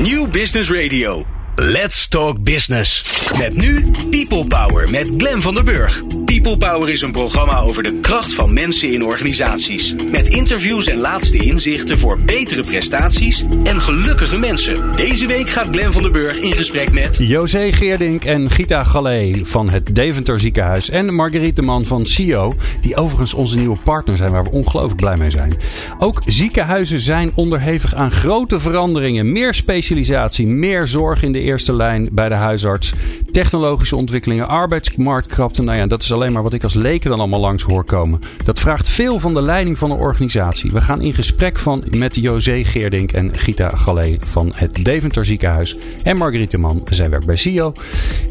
New Business Radio. Let's Talk Business. Met nu People Power met Glen van der Burg. People Power is een programma over de kracht van mensen in organisaties. Met interviews en laatste inzichten voor betere prestaties en gelukkige mensen. Deze week gaat Glen van der Burg in gesprek met... José Geerdink en Gita Galé van het Deventer Ziekenhuis. En Marguerite Man van CIO, die overigens onze nieuwe partner zijn, waar we ongelooflijk blij mee zijn. Ook ziekenhuizen zijn onderhevig aan grote veranderingen. Meer specialisatie, meer zorg in de eerste lijn bij de huisarts. Technologische ontwikkelingen, arbeidsmarktkrapte. Nou ja, dat is alleen maar wat ik als leken dan allemaal langs hoor komen. Dat vraagt veel van de leiding van een organisatie. We gaan in gesprek van, met José Geerdink en Gita Galé van het Deventer Ziekenhuis. En Marguerite Man, zij werkt bij CIO.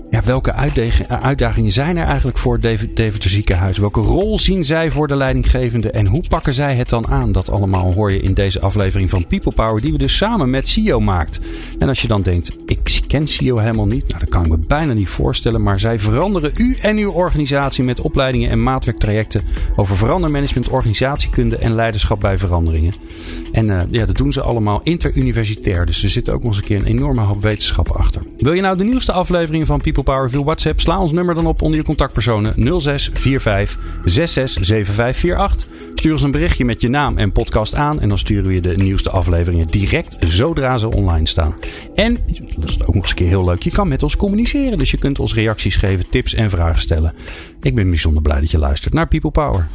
Ja, welke uitdagingen zijn er eigenlijk voor het Deventer Ziekenhuis? Welke rol zien zij voor de leidinggevende? En hoe pakken zij het dan aan? Dat allemaal hoor je in deze aflevering van People Power, die we dus samen met CIO maakt. En als je dan denkt, ik ken CIO helemaal niet. Nou, dat kan ik me bijna niet voorstellen. Maar zij veranderen u en uw organisatie met opleidingen en maatwerktrajecten over verandermanagement, organisatiekunde en leiderschap bij veranderingen. En uh, ja, dat doen ze allemaal interuniversitair. Dus er zit ook nog eens een keer een enorme hoop wetenschap achter. Wil je nou de nieuwste aflevering van People Power via WhatsApp? Sla ons nummer dan op onder je contactpersonen 0645 667548. Stuur ons een berichtje met je naam en podcast aan. En dan sturen we je de nieuwste afleveringen direct zodra ze online staan. En, dat is ook nog eens een keer heel leuk, je kan met ons communiceren. Dus je kunt ons reacties geven, tips en vragen stellen. Ik ben bijzonder blij dat je luistert naar People Power.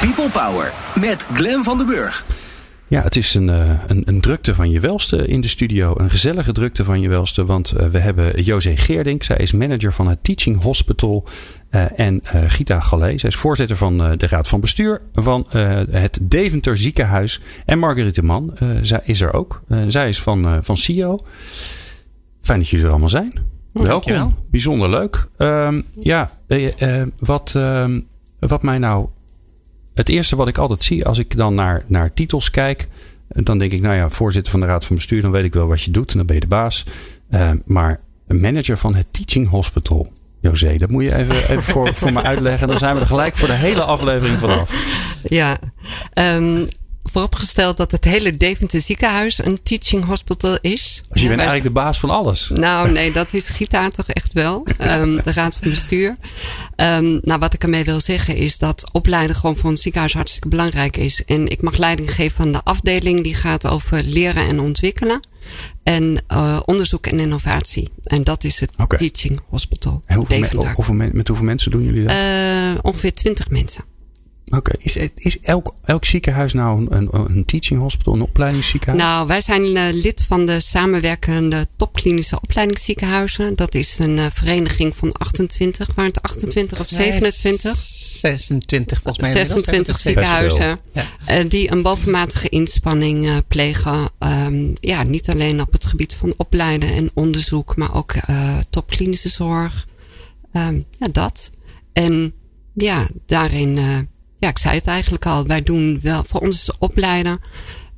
People Power met Glen van den Burg. Ja, het is een, een, een, drukte van je welste in de studio. Een gezellige drukte van je welste. Want we hebben José Geerdink. Zij is manager van het Teaching Hospital. Uh, en Gita Galé. Zij is voorzitter van de Raad van Bestuur van het Deventer Ziekenhuis. En Marguerite Man. zij is er ook. zij is van, van CIO. Fijn dat jullie er allemaal zijn. Oh, Welkom. Bijzonder leuk. Um, ja, wat, um, wat mij nou het eerste wat ik altijd zie als ik dan naar, naar titels kijk. Dan denk ik, nou ja, voorzitter van de Raad van Bestuur, dan weet ik wel wat je doet en dan ben je de baas. Uh, maar een manager van het Teaching Hospital. José, dat moet je even, even voor, voor me uitleggen. Dan zijn we er gelijk voor de hele aflevering vanaf. Ja, um, vooropgesteld dat het hele Deventer ziekenhuis een teaching hospital is. Dus je bent eigenlijk de baas van alles. Nou, nee, dat is Gita toch echt wel. Um, de raad van bestuur. Um, nou, wat ik ermee wil zeggen is dat opleiden gewoon voor een ziekenhuis hartstikke belangrijk is. En ik mag leiding geven aan de afdeling die gaat over leren en ontwikkelen. En uh, onderzoek en innovatie. En dat is het okay. Teaching Hospital. En hoeveel, me, hoeveel met hoeveel mensen doen jullie dat? Uh, ongeveer twintig mensen. Oké, okay. is, is elk, elk ziekenhuis nou een, een teaching hospital, een opleidingsziekenhuis? Nou, wij zijn uh, lid van de samenwerkende topklinische opleidingsziekenhuizen. Dat is een uh, vereniging van 28, waren het 28 of 27? Nee, 26 volgens mij. 26 ziekenhuizen ja. uh, die een bovenmatige inspanning plegen. Um, ja, niet alleen op het gebied van opleiden en onderzoek, maar ook topklinische zorg. Um, ja, dat. En ja, daarin ja, ik zei het eigenlijk al. Wij doen wel voor ons opleiden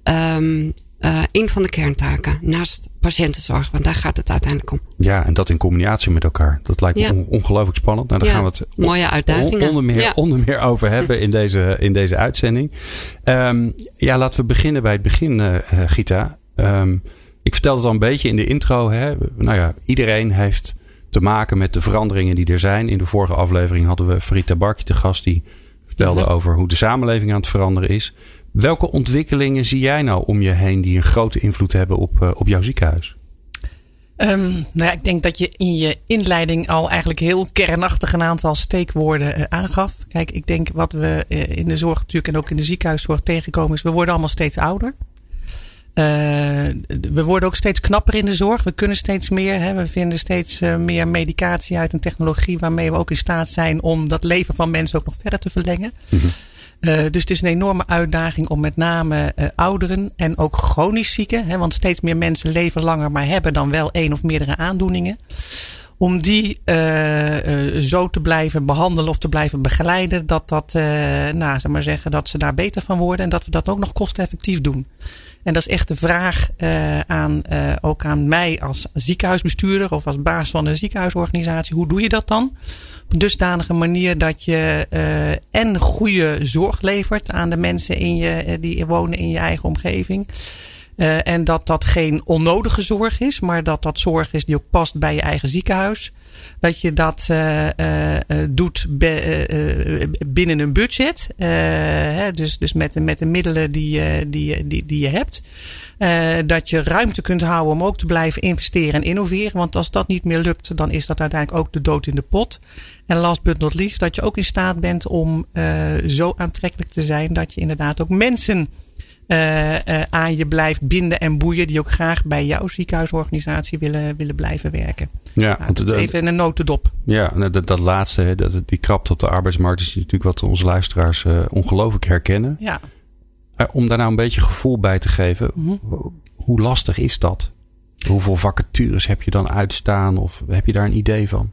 um, uh, een van de kerntaken naast patiëntenzorg. Want daar gaat het uiteindelijk om. Ja, en dat in combinatie met elkaar. Dat lijkt me ja. on ongelooflijk spannend. Nou, daar ja, gaan we het mooie uitdagingen. onder meer, ja. onder meer over hebben in deze, in deze uitzending. Um, ja, laten we beginnen bij het begin, uh, Gita. Um, ik vertelde het al een beetje in de intro. Hè. Nou ja, iedereen heeft te maken met de veranderingen die er zijn. In de vorige aflevering hadden we Farita Barkje te gast. Die vertelde ja. over hoe de samenleving aan het veranderen is. Welke ontwikkelingen zie jij nou om je heen die een grote invloed hebben op, uh, op jouw ziekenhuis? Um, nou ja, ik denk dat je in je inleiding al eigenlijk heel kernachtig een aantal steekwoorden uh, aangaf. Kijk, ik denk wat we uh, in de zorg natuurlijk en ook in de ziekenhuiszorg tegenkomen is, we worden allemaal steeds ouder. Uh, we worden ook steeds knapper in de zorg. We kunnen steeds meer. Hè. We vinden steeds uh, meer medicatie uit en technologie waarmee we ook in staat zijn om dat leven van mensen ook nog verder te verlengen. Mm -hmm. uh, dus het is een enorme uitdaging om met name ouderen en ook chronisch zieken, hè, want steeds meer mensen leven langer, maar hebben dan wel één of meerdere aandoeningen. Om die zo te blijven behandelen of te blijven begeleiden, dat dat, nou, zeg maar zeggen, dat ze daar beter van worden en dat we dat ook nog kosteneffectief doen. En dat is echt de vraag uh, aan, uh, ook aan mij als ziekenhuisbestuurder of als baas van een ziekenhuisorganisatie. Hoe doe je dat dan? Op een dusdanige manier dat je uh, en goede zorg levert aan de mensen in je, die wonen in je eigen omgeving. en dat dat geen onnodige zorg is, maar dat dat zorg is die ook past bij je eigen ziekenhuis. Dat je dat doet binnen een budget. Hè, dus dus met, met de middelen die, die, die, die je hebt. Dat je ruimte kunt houden om ook te blijven investeren en innoveren. Want als dat niet meer lukt, dan is dat uiteindelijk ook de dood in de pot. En last but not least, dat je ook in staat bent om zo aantrekkelijk te zijn dat je inderdaad ook mensen aan je blijft binden en boeien. Die ook graag bij jouw ziekenhuisorganisatie willen, willen blijven werken. Ja, nou, dat is even een notendop. Ja, dat, dat laatste, dat, die krapte op de arbeidsmarkt is natuurlijk wat onze luisteraars ongelooflijk herkennen. Ja. Om daar nou een beetje gevoel bij te geven, mhm. hoe lastig is dat? Hoeveel vacatures heb je dan uitstaan of heb je daar een idee van?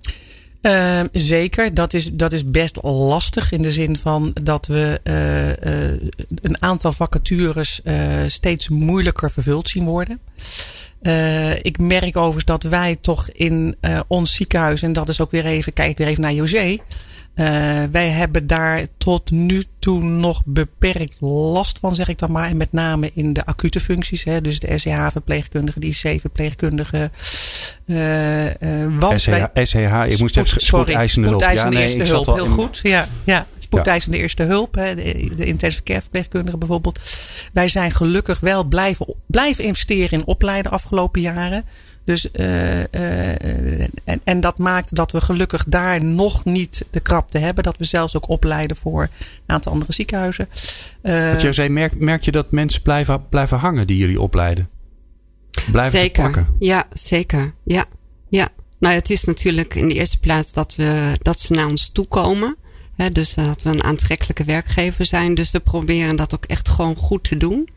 Uh, zeker, dat is, dat is best lastig in de zin van dat we uh, uh, een aantal vacatures steeds moeilijker vervuld zien worden. ik merk overigens dat wij toch in ons ziekenhuis, en dat is ook weer even, kijk weer even naar José. Uh, wij hebben daar tot nu toe nog beperkt last van, zeg ik dan maar. En met name in de acute functies. Hè, dus de SCH-verpleegkundige, de IC-verpleegkundige. Uh, uh, SCH, SCH, ik moest even spoedeisende hulp. ja, nee, eerste hulp, heel goed. Ja, ja spoedeisende ja. eerste hulp. Hè, de, de intensive care verpleegkundige bijvoorbeeld. Wij zijn gelukkig wel blijven, blijven investeren in opleiden afgelopen jaren. Dus, uh, uh, en, en dat maakt dat we gelukkig daar nog niet de krapte hebben. Dat we zelfs ook opleiden voor een aantal andere ziekenhuizen. Uh, Wat jij zei, merk, merk je dat mensen blijven, blijven hangen die jullie opleiden? Blijven zeker. pakken? Ja, zeker. Ja, ja. Nou, het is natuurlijk in de eerste plaats dat, we, dat ze naar ons toekomen. Hè, dus dat we een aantrekkelijke werkgever zijn. Dus we proberen dat ook echt gewoon goed te doen.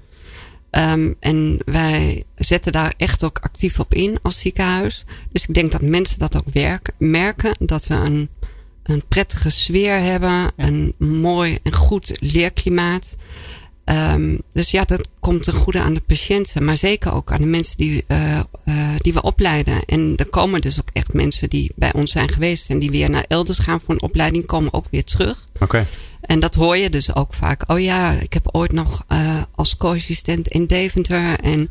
Um, en wij zetten daar echt ook actief op in als ziekenhuis. Dus ik denk dat mensen dat ook werken, merken. Dat we een, een prettige sfeer hebben. Een mooi en goed leerklimaat. Um, dus ja, dat komt ten goede aan de patiënten. Maar zeker ook aan de mensen die, uh, uh, die we opleiden. En er komen dus ook echt mensen die bij ons zijn geweest. En die weer naar elders gaan voor een opleiding. Komen ook weer terug. Oké. En dat hoor je dus ook vaak. Oh ja, ik heb ooit nog uh, als co-assistent in Deventer. En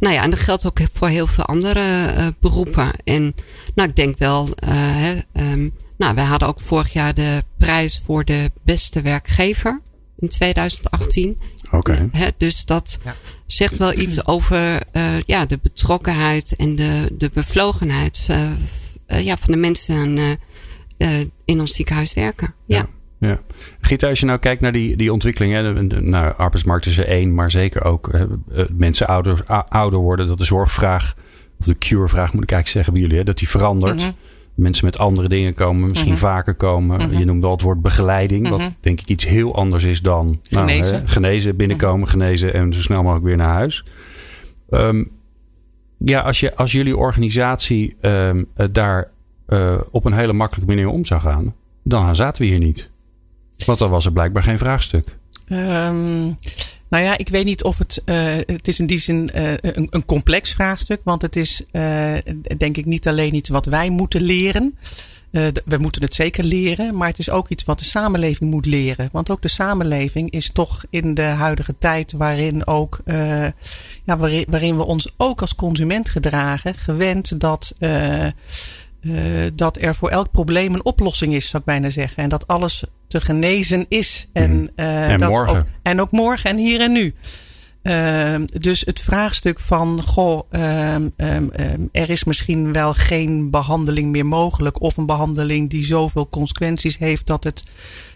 nou ja, en dat geldt ook voor heel veel andere uh, beroepen. En nou, ik denk wel, uh, hè, um, nou, wij hadden ook vorig jaar de prijs voor de beste werkgever in 2018. Oké. Okay. Dus dat ja. zegt wel iets over ja, de betrokkenheid en de, de bevlogenheid ja, van de mensen in ons ziekenhuis werken. ja. ja. Ja. Gita, als je nou kijkt naar die, die ontwikkeling, hè, nou, arbeidsmarkt is er één, maar zeker ook hè, eh, mensen ouder, ouder worden, dat de zorgvraag, of de cure-vraag moet ik eigenlijk zeggen bij jullie, hè, dat die verandert. Mhm. Mensen met andere dingen komen, misschien mhm. vaker komen. Mhm. Je noemde al het woord begeleiding, wat denk ik iets heel anders is dan nou, genezen, hè, genezen binnenkomen, genezen en zo snel mogelijk weer naar huis. Um, ja, als, je, als jullie organisatie um, daar uh, op een hele makkelijke manier om zou gaan, dan zaten we hier niet. Want dan was er blijkbaar geen vraagstuk. Um, nou ja, ik weet niet of het. Uh, het is in die zin uh, een, een, complex vraagstuk. Want het is uh, denk ik niet alleen iets wat wij moeten leren. we moeten het zeker leren. Maar het is ook iets wat de samenleving moet leren. Want ook de samenleving is toch in de huidige tijd waarin ook. ja, waarin, waarin we ons ook als consument gedragen. Gewend dat. dat er voor elk probleem een oplossing is, zou ik bijna zeggen. En dat alles te genezen is. En, mhm. eh, en dat morgen. Ook, en ook morgen en hier en nu. Uh, dus het vraagstuk van, goh, um, um, er is misschien wel geen behandeling meer mogelijk. Of een behandeling die zoveel consequenties heeft dat het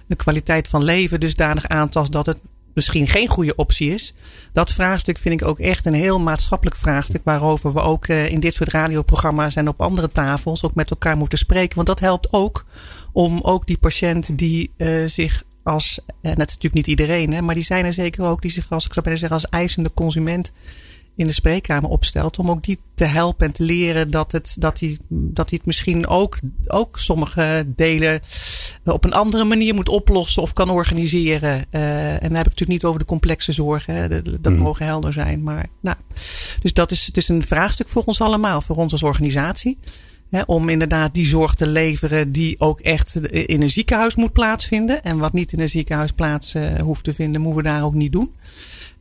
de kwaliteit van leven dusdanig aantast dat het misschien geen goede optie is. Dat vraagstuk vind ik ook echt een heel maatschappelijk vraagstuk. Waarover we ook uh, in dit soort radioprogramma's en op andere tafels ook met elkaar moeten spreken. Want dat helpt ook om ook die patiënt die uh, zich als, en dat is natuurlijk niet iedereen, hè, maar die zijn er zeker ook die zich als, ik zou bijna zeggen, als eisende consument in de spreekkamer opstelt. Om ook die te helpen en te leren dat, het, dat, hij, dat hij het misschien ook, ook sommige delen op een andere manier moet oplossen of kan organiseren. Uh, en dan heb ik natuurlijk niet over de complexe zorgen. Hè. Dat, dat mm. mogen helder zijn. Maar, nou, dus dat is, het is een vraagstuk voor ons allemaal, voor ons als organisatie om inderdaad die zorg te leveren die ook echt in een ziekenhuis moet plaatsvinden. En wat niet in een ziekenhuis plaats uh, hoeft te vinden, moeten we daar ook niet doen.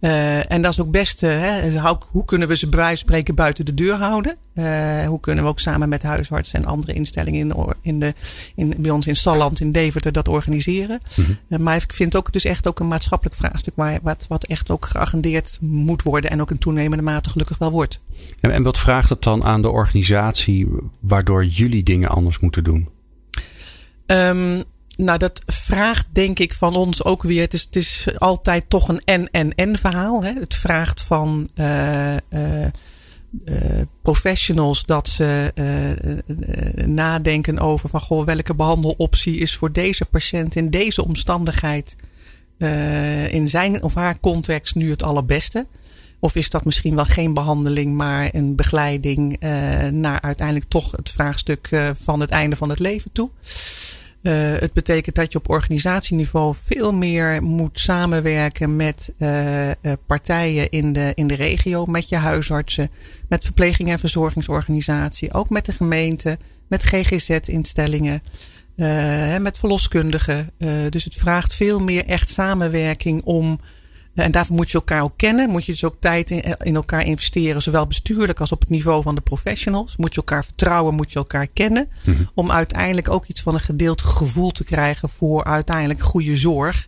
Uh, en dat is ook best, uh, hè, hoe kunnen we ze bij wijze van spreken buiten de deur houden? Uh, hoe kunnen we ook samen met huisartsen en andere instellingen in, in de, in, bij ons in Salland, in Deventer, dat organiseren? Mm -hmm. maar ik vind ook dus echt ook een maatschappelijk vraagstuk waar, wat, wat echt ook geagendeerd moet worden en ook in toenemende mate gelukkig wel wordt. En, en wat vraagt het dan aan de organisatie waardoor jullie dingen anders moeten doen? Um, nou, dat vraagt denk ik van ons ook weer. Het is, het is altijd toch een en-en-en verhaal. Hè? Het vraagt van uh, uh, uh, professionals dat ze nadenken over van goh, welke behandeloptie is voor deze patiënt in deze omstandigheid in zijn of haar context nu het allerbeste. Of is dat misschien wel geen behandeling, maar een begeleiding naar uiteindelijk toch het vraagstuk van het einde van het leven toe. Uh, het betekent dat je op organisatieniveau veel meer moet samenwerken met uh, uh, partijen in de, in de regio, met je huisartsen, met verpleging- en verzorgingsorganisatie, ook met de gemeente, met GGZ-instellingen, met verloskundigen. dus het vraagt veel meer echt samenwerking om en daarvoor moet je elkaar ook kennen. Moet je dus ook tijd in, in, elkaar investeren. Zowel bestuurlijk als op het niveau van de professionals. Moet je elkaar vertrouwen, moet je elkaar kennen. Mhm. Om uiteindelijk ook iets van een gedeeld gevoel te krijgen voor uiteindelijk goede zorg.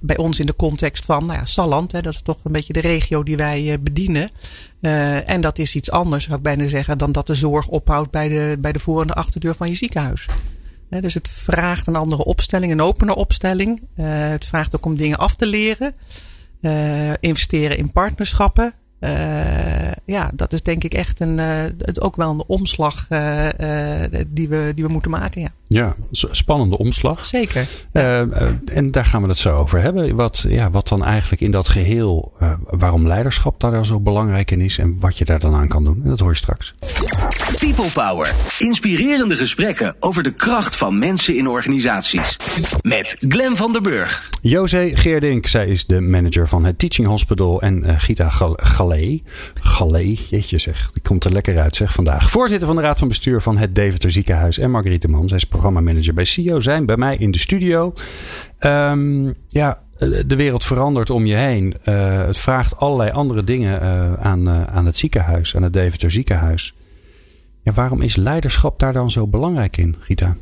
Bij ons in de context van nou ja, Salland. Hè, dat is toch een beetje de regio die wij uh, bedienen. Uh, en dat is iets anders, zou ik bijna zeggen, dan dat de zorg ophoudt bij de, bij de voor- en de achterdeur van je ziekenhuis. dus het vraagt een andere opstelling, een opener opstelling. Uh, het vraagt ook om dingen af te leren. Uh, investeren in partnerschappen. Uh, ja, dat is denk ik echt een, uh, ook wel een omslag die, we, die we moeten maken. Ja. Ja, spannende omslag. Zeker. Uh, en daar gaan we het zo over hebben. Wat, ja, wat dan eigenlijk in dat geheel, uh, waarom leiderschap daar zo belangrijk in is en wat je daar dan aan kan doen. En dat hoor je straks. People Power. Inspirerende gesprekken over de kracht van mensen in organisaties. Met Glen van der Burg. José Geerdink, zij is de manager van het Teaching Hospital. En uh, Gita Galé. Galé, jeetje zeg. Die komt er lekker uit zeg vandaag. Voorzitter van de Raad van Bestuur van het Deventer Ziekenhuis. En Marguerite Man, zij is programmamanager bij CEO zijn bij mij in de studio. Um, ja, de wereld verandert om je heen. Uh, het vraagt allerlei andere dingen uh, aan, aan het ziekenhuis, aan het Deventer ziekenhuis. Ja, waarom is leiderschap daar dan zo belangrijk in, Gita?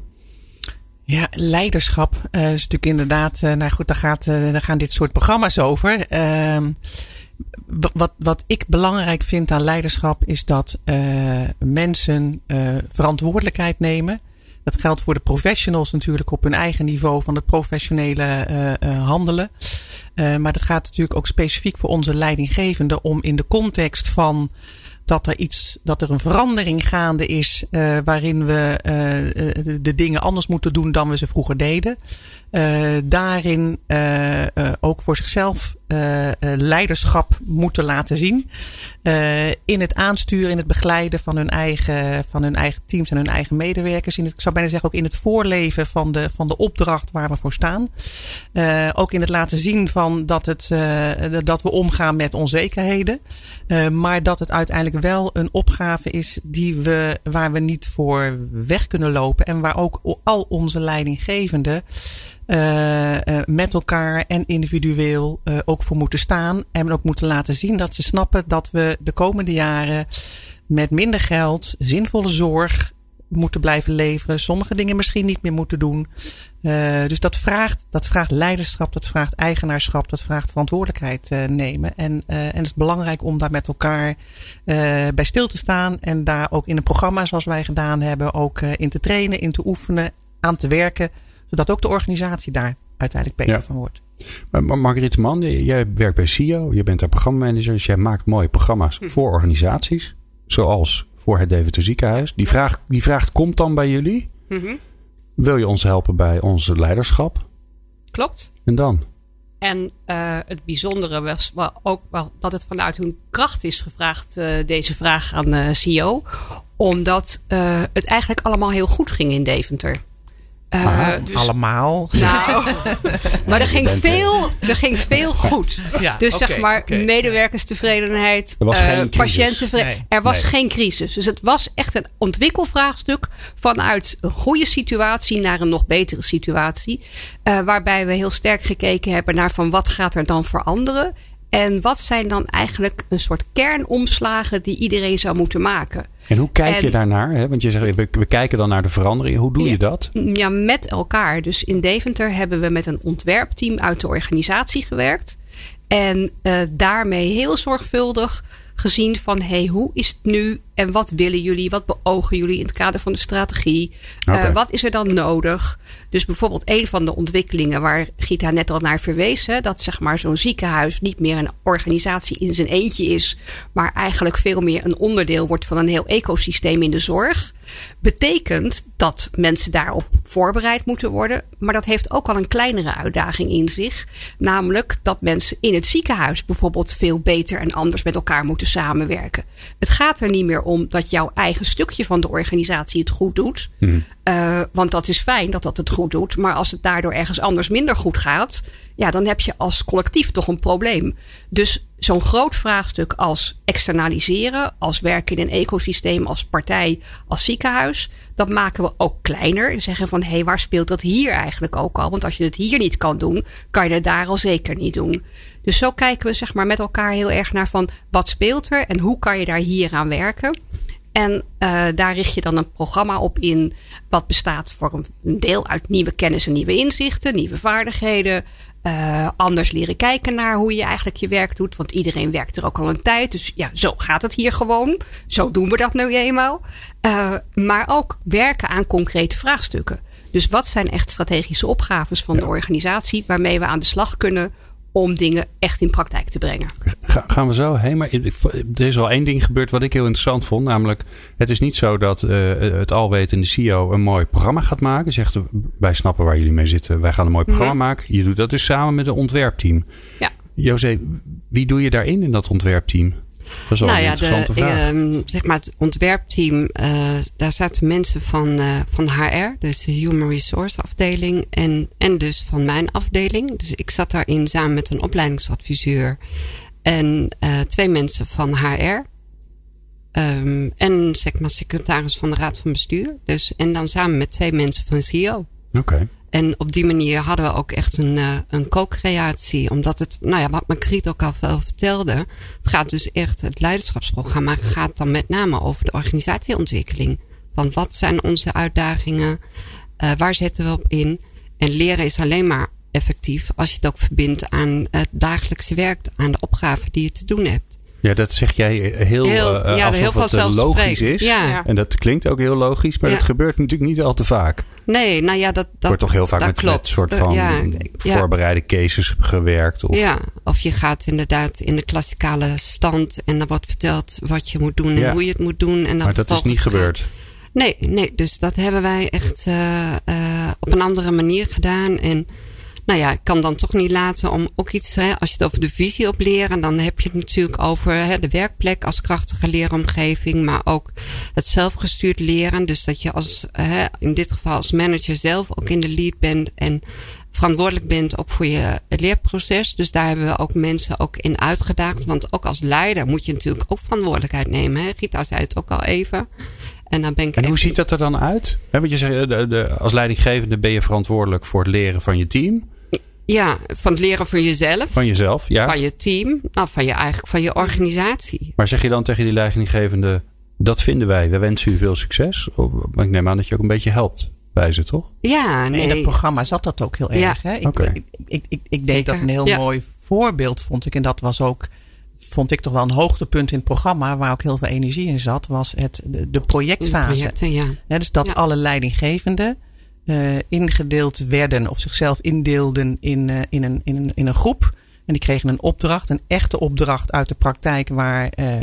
Ja, leiderschap is natuurlijk inderdaad. nou goed, daar, gaat, daar gaan dit soort programma's over. Ehm, wat, wat ik belangrijk vind aan leiderschap is dat mensen verantwoordelijkheid nemen dat geldt voor de professionals natuurlijk op hun eigen niveau van het professionele uh, uh, handelen. Uh, maar dat gaat natuurlijk ook specifiek voor onze leidinggevende om in de context van dat er iets, dat er een verandering gaande is waarin we de, dingen anders moeten doen dan we ze vroeger deden. Uh, daarin ook voor zichzelf leiderschap moeten laten zien. in het aansturen, in het begeleiden van hun eigen, van hun eigen teams en hun eigen medewerkers. In het, ik zou bijna zeggen ook in het voorleven van de, van de opdracht waar we voor staan. ook in het laten zien van dat, het, dat we omgaan met onzekerheden. maar dat het uiteindelijk wel een opgave is die we, waar we niet voor weg kunnen lopen. En waar ook al onze leidinggevenden met elkaar en individueel uh, ook voor moeten staan. En ook moeten laten zien dat ze snappen dat we de komende jaren met minder geld, zinvolle zorg moeten blijven leveren. Sommige dingen misschien niet meer moeten doen. Dus dat vraagt, dat vraagt leiderschap, dat vraagt eigenaarschap, dat vraagt verantwoordelijkheid nemen. En, en het is belangrijk om daar met elkaar bij stil te staan. En daar ook in een programma zoals wij gedaan hebben, ook in te trainen, in te oefenen, aan te werken. Zodat ook de organisatie daar uiteindelijk beter ja. van wordt. Maar Margriet Man, jij werkt bij CEO, je bent daar programmamanager, dus jij maakt mooie programma's hm. voor organisaties. Zoals voor het Deventer ziekenhuis. Die vraag, die vraag komt dan bij jullie. Mm -hmm. Wil je ons helpen bij onze leiderschap? Klopt. En dan? En uh, het bijzondere was wel ook wel dat het vanuit hun kracht is gevraagd, uh, deze vraag aan de CEO. Omdat uh, het eigenlijk allemaal heel goed ging in Deventer. Uh, dus, allemaal. Nou, maar er ging, veel, er ging veel goed. Ja, dus okay, zeg maar okay. medewerkerstevredenheid, er was uh, geen patiënttevredenheid. Nee, er was nee. geen crisis. Dus het was echt een ontwikkelvraagstuk vanuit een goede situatie naar een nog betere situatie. Uh, waarbij we heel sterk gekeken hebben naar van wat gaat er dan veranderen. En wat zijn dan eigenlijk een soort kernomslagen die iedereen zou moeten maken? En hoe kijk je daarnaar? Want je zegt, we, we, kijken dan naar de verandering. Hoe doe je dat? Ja, met elkaar. Dus in Deventer hebben we met een ontwerpteam uit de organisatie gewerkt. En uh, daarmee heel zorgvuldig gezien van hey, hoe is het nu en wat willen jullie, wat beogen jullie in het kader van de strategie? Uh, wat is er dan nodig? Dus bijvoorbeeld een van de ontwikkelingen waar Gita net al naar verwees, hè, dat zeg maar zo'n ziekenhuis niet meer een organisatie in zijn eentje is, maar eigenlijk veel meer een onderdeel wordt van een heel ecosysteem in de zorg betekent dat mensen daarop voorbereid moeten worden. Maar dat heeft ook al een kleinere uitdaging in zich. Namelijk dat mensen in het ziekenhuis bijvoorbeeld veel beter en anders met elkaar moeten samenwerken. Het gaat er niet meer om dat jouw eigen stukje van de organisatie het goed doet. Hmm. Uh, want dat is fijn dat dat het goed doet. Maar als het daardoor ergens anders minder goed gaat, ja, dan heb je als collectief toch een probleem. Dus zo'n groot vraagstuk als externaliseren, als werken in een ecosysteem, als partij, als ziekenhuis, dat maken we ook kleiner. En zeggen van hé, hey, waar speelt dat hier eigenlijk ook al? Want als je het hier niet kan doen, kan je het daar al zeker niet doen. Dus zo kijken we zeg maar met elkaar heel erg naar van wat speelt er en hoe kan je daar hier aan werken. En uh, daar richt je dan een programma op in, wat bestaat voor een deel uit nieuwe kennis en nieuwe inzichten, nieuwe vaardigheden, uh, anders leren kijken naar hoe je eigenlijk je werk doet. Want iedereen werkt er ook al een tijd. Dus ja, zo gaat het hier gewoon. Zo doen we dat nu eenmaal. Uh, maar ook werken aan concrete vraagstukken. Dus wat zijn echt strategische opgaves van de organisatie waarmee we aan de slag kunnen om dingen echt in praktijk te brengen. gaan we zo heen. Maar er is al één ding gebeurd wat ik heel interessant vond. Namelijk, het is niet zo dat uh, het alwetende CEO een mooi programma gaat maken. Zegt, wij snappen waar jullie mee zitten. Wij gaan een mooi programma mhm. maken. Je doet dat dus samen met een ontwerpteam. Ja. José, wie doe je daarin in dat ontwerpteam? Dat is wel nou een ja, interessante de, vraag. Uh, zeg maar het ontwerpteam, uh, daar zaten mensen van, uh, van HR, dus de Human Resource afdeling, en, en dus van mijn afdeling. Dus ik zat daarin samen met een opleidingsadviseur en uh, twee mensen van HR. Um, ehm, en zeg maar secretaris van de Raad van Bestuur. Dus, en dan samen met twee mensen van CEO. Oké. Okay. En op die manier hadden we ook echt een, uh, een co-creatie. Omdat het, nou ja, wat Margriet ook al wel vertelde. Het gaat dus echt, het leiderschapsprogramma gaat dan met name over de organisatieontwikkeling. Van wat zijn onze uitdagingen? Uh, waar zetten we op in? En leren is alleen maar effectief als je het ook verbindt aan het dagelijkse werk, aan de opgaven die je te doen hebt. Ja, dat zeg jij heel, heel uh, ja, alsof het uh, logisch is. Ja. En dat klinkt ook heel logisch, maar dat gebeurt natuurlijk niet al te vaak. Nee, nou ja, dat, dat wordt toch heel vaak met, klopt. met soort van ja, voorbereide cases gewerkt. Of... Ja, of je gaat inderdaad in de klassikale stand en dan wordt verteld wat je moet doen en hoe je het moet doen. En dan maar dat is niet gebeurd. Nee, nee, dus dat hebben wij echt uh, op een andere manier gedaan. En nou ja, ik kan dan toch niet laten om ook iets, hè, als je het over de visie op leren, dan heb je het natuurlijk over hè, de werkplek als krachtige leeromgeving, maar ook het zelfgestuurd leren. Dus dat je als, hè, in dit geval als manager zelf ook in de lead bent en verantwoordelijk bent ook voor je leerproces. Dus daar hebben we ook mensen ook in uitgedaagd. Want ook als leider moet je natuurlijk ook verantwoordelijkheid nemen. Hè? Gita zei het ook al even. En, dan ben ik en hoe ziet dat er dan uit? He, want je zegt, de, de, als leidinggevende ben je verantwoordelijk voor het leren van je team. Ja, van het leren van jezelf. Van jezelf, ja. Van je team. Nou, van je, eigenlijk, van je organisatie. Maar zeg je dan tegen die leidinggevende, dat vinden wij. We wensen u veel succes. Maar ik neem aan dat je ook een beetje helpt bij ze, toch? Ja, nee. In het programma zat dat ook heel erg. Hè? Ik, ik, ik, ik, denk dat een heel mooi voorbeeld vond ik. En dat was ook, vond ik toch wel een hoogtepunt in het programma. Waar ook heel veel energie in zat. Was het, de, projectfase. projecten, ja. dus dat alle leidinggevenden uh, ingedeeld werden of zichzelf indeelden in, uh, in, een, in, een, in een groep. En die kregen een opdracht, een echte opdracht uit de praktijk, waar uh,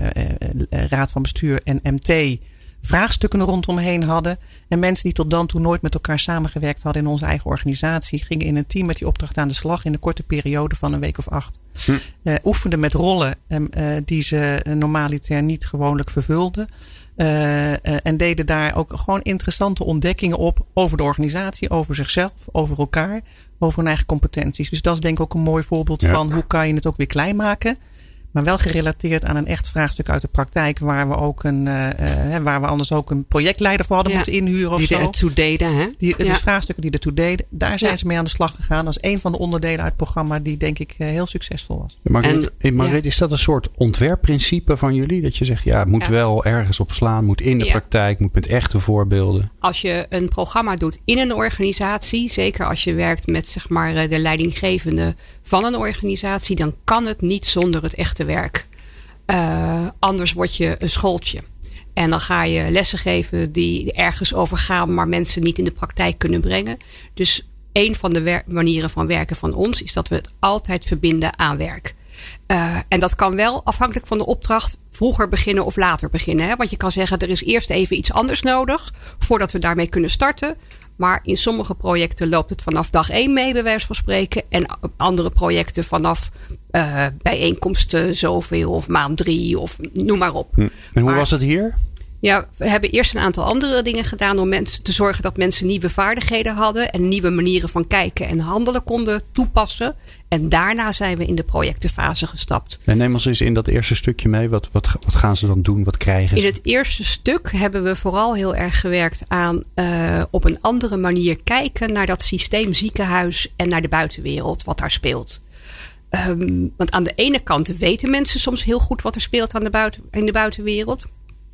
Raad van Bestuur en MT vraagstukken rondomheen hadden. En mensen die tot dan toe nooit met elkaar samengewerkt hadden in onze eigen organisatie, gingen in een team met die opdracht aan de slag in een korte periode van een week of acht. Hm. oefenden met rollen die ze normaliter niet gewoonlijk vervulden. En deden daar ook gewoon interessante ontdekkingen op over de organisatie, over zichzelf, over elkaar, over hun eigen competenties. Dus dat is denk ik ook een mooi voorbeeld van hoe kan je het ook weer klein maken. Maar wel gerelateerd aan een echt vraagstuk uit de praktijk. Waar we, ook een, uh, waar we anders ook een projectleider voor hadden moeten inhuren. Of die zo. ertoe deden. Hè? Die, Dus vraagstukken die ertoe deden. Daar zijn ze mee aan de slag gegaan. Dat is een van de onderdelen uit het programma die denk ik heel succesvol was. Margriet, en, Margriet, is dat een soort ontwerpprincipe van jullie? Dat je zegt, ja, het moet wel ergens op slaan. Moet in de praktijk. Moet met echte voorbeelden. Als je een programma doet in een organisatie. Zeker als je werkt met zeg maar de leidinggevende van een organisatie, dan kan het niet zonder het echte werk. Uh, anders word je een schooltje. En dan ga je lessen geven die ergens over gaan, maar mensen niet in de praktijk kunnen brengen. Dus een van de manieren van werken van ons is dat we het altijd verbinden aan werk. Uh, en dat kan wel afhankelijk van de opdracht vroeger beginnen of later beginnen. Hè? Want je kan zeggen, er is eerst even iets anders nodig voordat we daarmee kunnen starten. Maar in sommige projecten loopt het vanaf dag één mee, bij wijze van spreken. En andere projecten vanaf uh, bijeenkomsten zoveel of maand drie of noem maar op. Hm. En hoe was het hier? Ja, we hebben eerst een aantal andere dingen gedaan om mensen te zorgen dat mensen nieuwe vaardigheden hadden en nieuwe manieren van kijken en handelen konden toepassen. En daarna zijn we in de projectenfase gestapt. En neem ons eens in dat eerste stukje mee. Wat, wat, wat gaan ze dan doen? Wat krijgen ze? In het eerste stuk hebben we vooral heel erg gewerkt aan uh, op een andere manier kijken naar dat systeem ziekenhuis en naar de buitenwereld, wat daar speelt. Um, want aan de ene kant weten mensen soms heel goed wat er speelt aan de buiten, in de buitenwereld.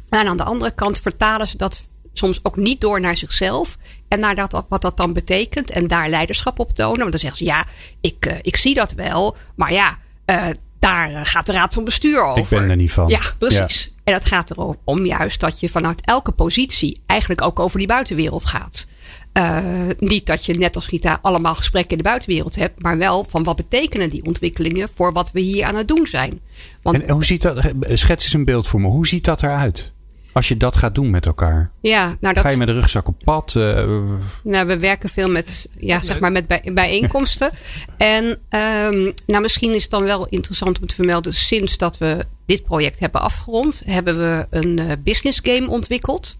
En aan de andere kant vertalen ze dat soms ook niet door naar zichzelf. En naar dat, wat dat dan betekent. En daar leiderschap op tonen. Want dan zeggen ze, ja, ik, uh, ik zie dat wel. Maar ja, uh, daar gaat de raad van bestuur over. Ik ben er niet van. Ja, precies. Ja. En het gaat erom juist dat je vanuit elke positie eigenlijk ook over die buitenwereld gaat. Uh, niet dat je net als Gita allemaal gesprekken in de buitenwereld hebt, maar wel van wat betekenen die ontwikkelingen voor wat we hier aan het doen zijn. Want, en hoe ziet dat, schets eens een beeld voor me, hoe ziet dat eruit? Als je dat gaat doen met elkaar. Ja, nou dat, Ga je met de rugzak op pad? Uh, nou, we werken veel met, ja, zeg maar met bij, bijeenkomsten. en um, nou, misschien is het dan wel interessant om te vermelden. Sinds dat we dit project hebben afgerond, hebben we een uh, business game ontwikkeld.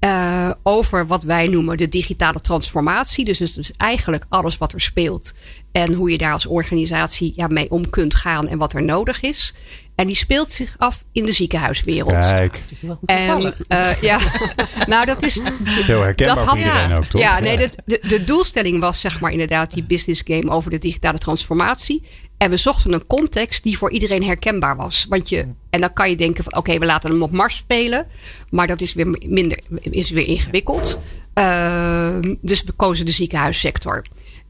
Uh, over wat wij noemen de digitale transformatie. Dus, dus eigenlijk alles wat er speelt. En hoe je daar als organisatie ja, mee om kunt gaan en wat er nodig is. En die speelt zich af in de ziekenhuiswereld. Kijk. En, uh, ja, nou dat is... Dat is heel herkenbaar dat had, voor iedereen ook, toch? Ja, nee, de, de, de doelstelling was zeg maar inderdaad die business game over de digitale transformatie. En we zochten een context die voor iedereen herkenbaar was. Want je, en dan kan je denken van oké, okay, we laten hem op Mars spelen. Maar dat is weer minder, is weer ingewikkeld. Uh, dus we kozen de ziekenhuissector.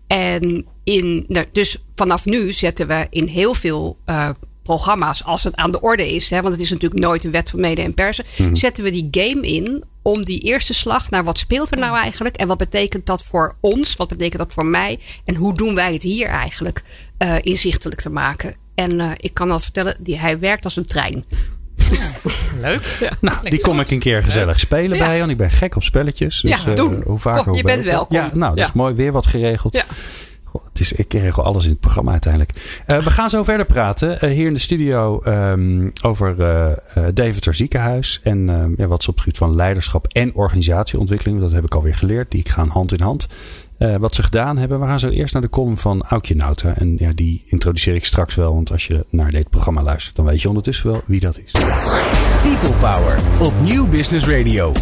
En in, dus vanaf nu zetten we in heel veel uh, programma's, als het aan de orde is, hè, want het is natuurlijk nooit een wet van mede en persen, mm. zetten we die game in om die eerste slag naar wat speelt er nou eigenlijk en wat betekent dat voor ons, wat betekent dat voor mij en hoe doen wij het hier eigenlijk uh, inzichtelijk te maken. En uh, ik kan al vertellen, die, hij werkt als een trein. Leuk. Ja. Nou, die kom ik een keer gezellig spelen ja. bij, want ik ben gek op spelletjes. Dus, ja, doen. Uh, hoe vaker, Kom, je hoe bent welkom. Ja, nou, dat is mooi. Weer wat geregeld. Het is, ik regel alles in het programma uiteindelijk. Uh, we gaan zo verder praten. Uh, hier in de studio um, over uh, Deventer Ziekenhuis. En um, ja, wat ze op het gebied van leiderschap en organisatieontwikkeling. Dat heb ik alweer geleerd. Die gaan hand in hand. Uh, wat ze gedaan hebben. We gaan zo eerst naar de column van Aukje Nauta. En ja, die introduceer ik straks wel. Want als je naar dit programma luistert, dan weet je ondertussen wel wie dat is. People Power op Nieuw Business Radio.